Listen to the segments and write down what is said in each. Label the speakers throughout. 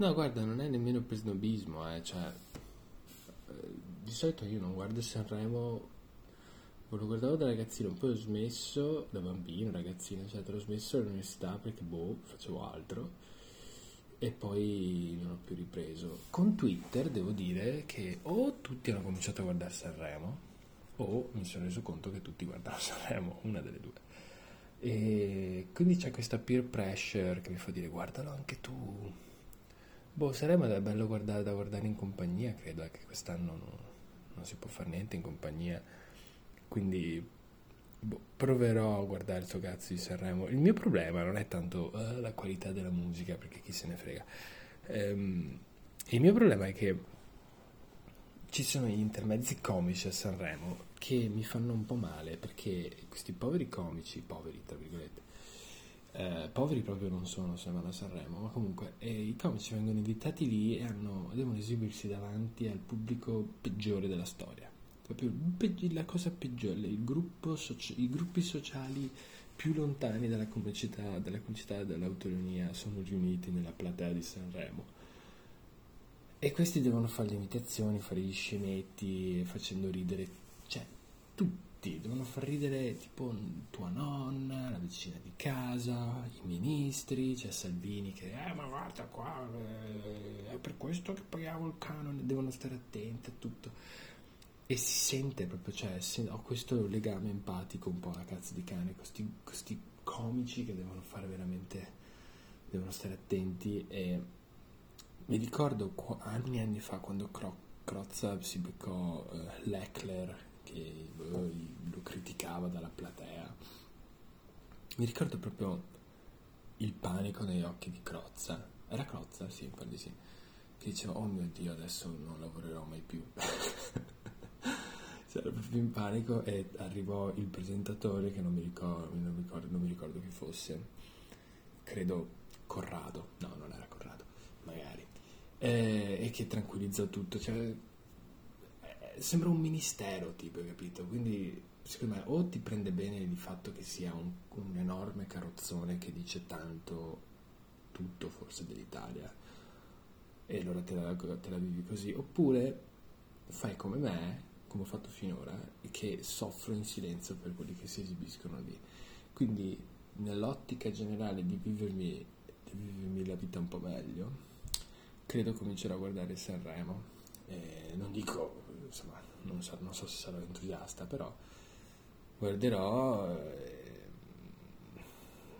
Speaker 1: No, guarda, non è nemmeno per snobismo, eh, cioè, eh, di solito io non guardo Sanremo, lo guardavo da ragazzino, poi ho smesso, da bambino, ragazzino, eccetera, ho smesso all'università perché, boh, facevo altro, e poi non ho più ripreso. Con Twitter devo dire che o tutti hanno cominciato a guardare Sanremo, o mi sono reso conto che tutti guardano Sanremo, una delle due. E quindi c'è questa peer pressure che mi fa dire guardalo anche tu, Boh, sarebbe bello guardare, da guardare in compagnia, credo, che quest'anno non, non si può fare niente in compagnia. Quindi boh, proverò a guardare il suo cazzo di Sanremo. Il mio problema non è tanto uh, la qualità della musica, perché chi se ne frega. Um, il mio problema è che ci sono gli intermezzi comici a Sanremo che mi fanno un po' male, perché questi poveri comici, poveri tra virgolette, eh, poveri proprio non sono se vanno a Sanremo, ma comunque eh, i comici vengono invitati lì e hanno, devono esibirsi davanti al pubblico peggiore della storia. Proprio la cosa peggiore, gruppo soci- i gruppi sociali più lontani dalla comicità, dalla comicità e dall'autonomia sono riuniti nella platea di Sanremo. E questi devono fare le imitazioni, fare gli scenetti, facendo ridere, cioè, tutti tutti, devono far ridere tipo tua nonna, la vicina di casa, i ministri, c'è Salvini che, eh ma guarda qua, eh, è per questo che paghiamo il canone, devono stare attenti a tutto. E si sente proprio, cioè, ho questo legame empatico un po' a cazzo di cane, questi, questi comici che devono fare veramente, devono stare attenti e mi ricordo anni e anni fa quando Cro- Crozza si beccò uh, Leckler che lo criticava dalla platea. Mi ricordo proprio il panico negli occhi di Crozza. Era Crozza? Sì, po' di sì. Che diceva, oh mio Dio, adesso non lavorerò mai più. C'era proprio in panico e arrivò il presentatore che non mi ricordo, non mi ricordo, non mi ricordo chi fosse. Credo Corrado. No, non era Corrado, magari. E, e che tranquillizzò tutto. Cioè, sembra un ministero, tipo, capito? Quindi, secondo me, o ti prende bene il fatto che sia un, un enorme carrozzone che dice tanto tutto, forse, dell'Italia, e allora te la, te la vivi così, oppure fai come me, come ho fatto finora, che soffro in silenzio per quelli che si esibiscono lì. Quindi, nell'ottica generale di vivermi, di vivermi la vita un po' meglio, credo comincerò a guardare Sanremo. Eh, non dico insomma, non so, non so, se sarò entusiasta, però guarderò, e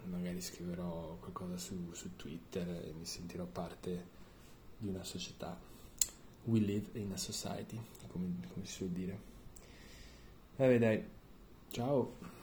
Speaker 1: magari scriverò qualcosa su, su Twitter e mi sentirò parte di una società. We live in a society, come, come si suol dire. Vabbè dai, ciao!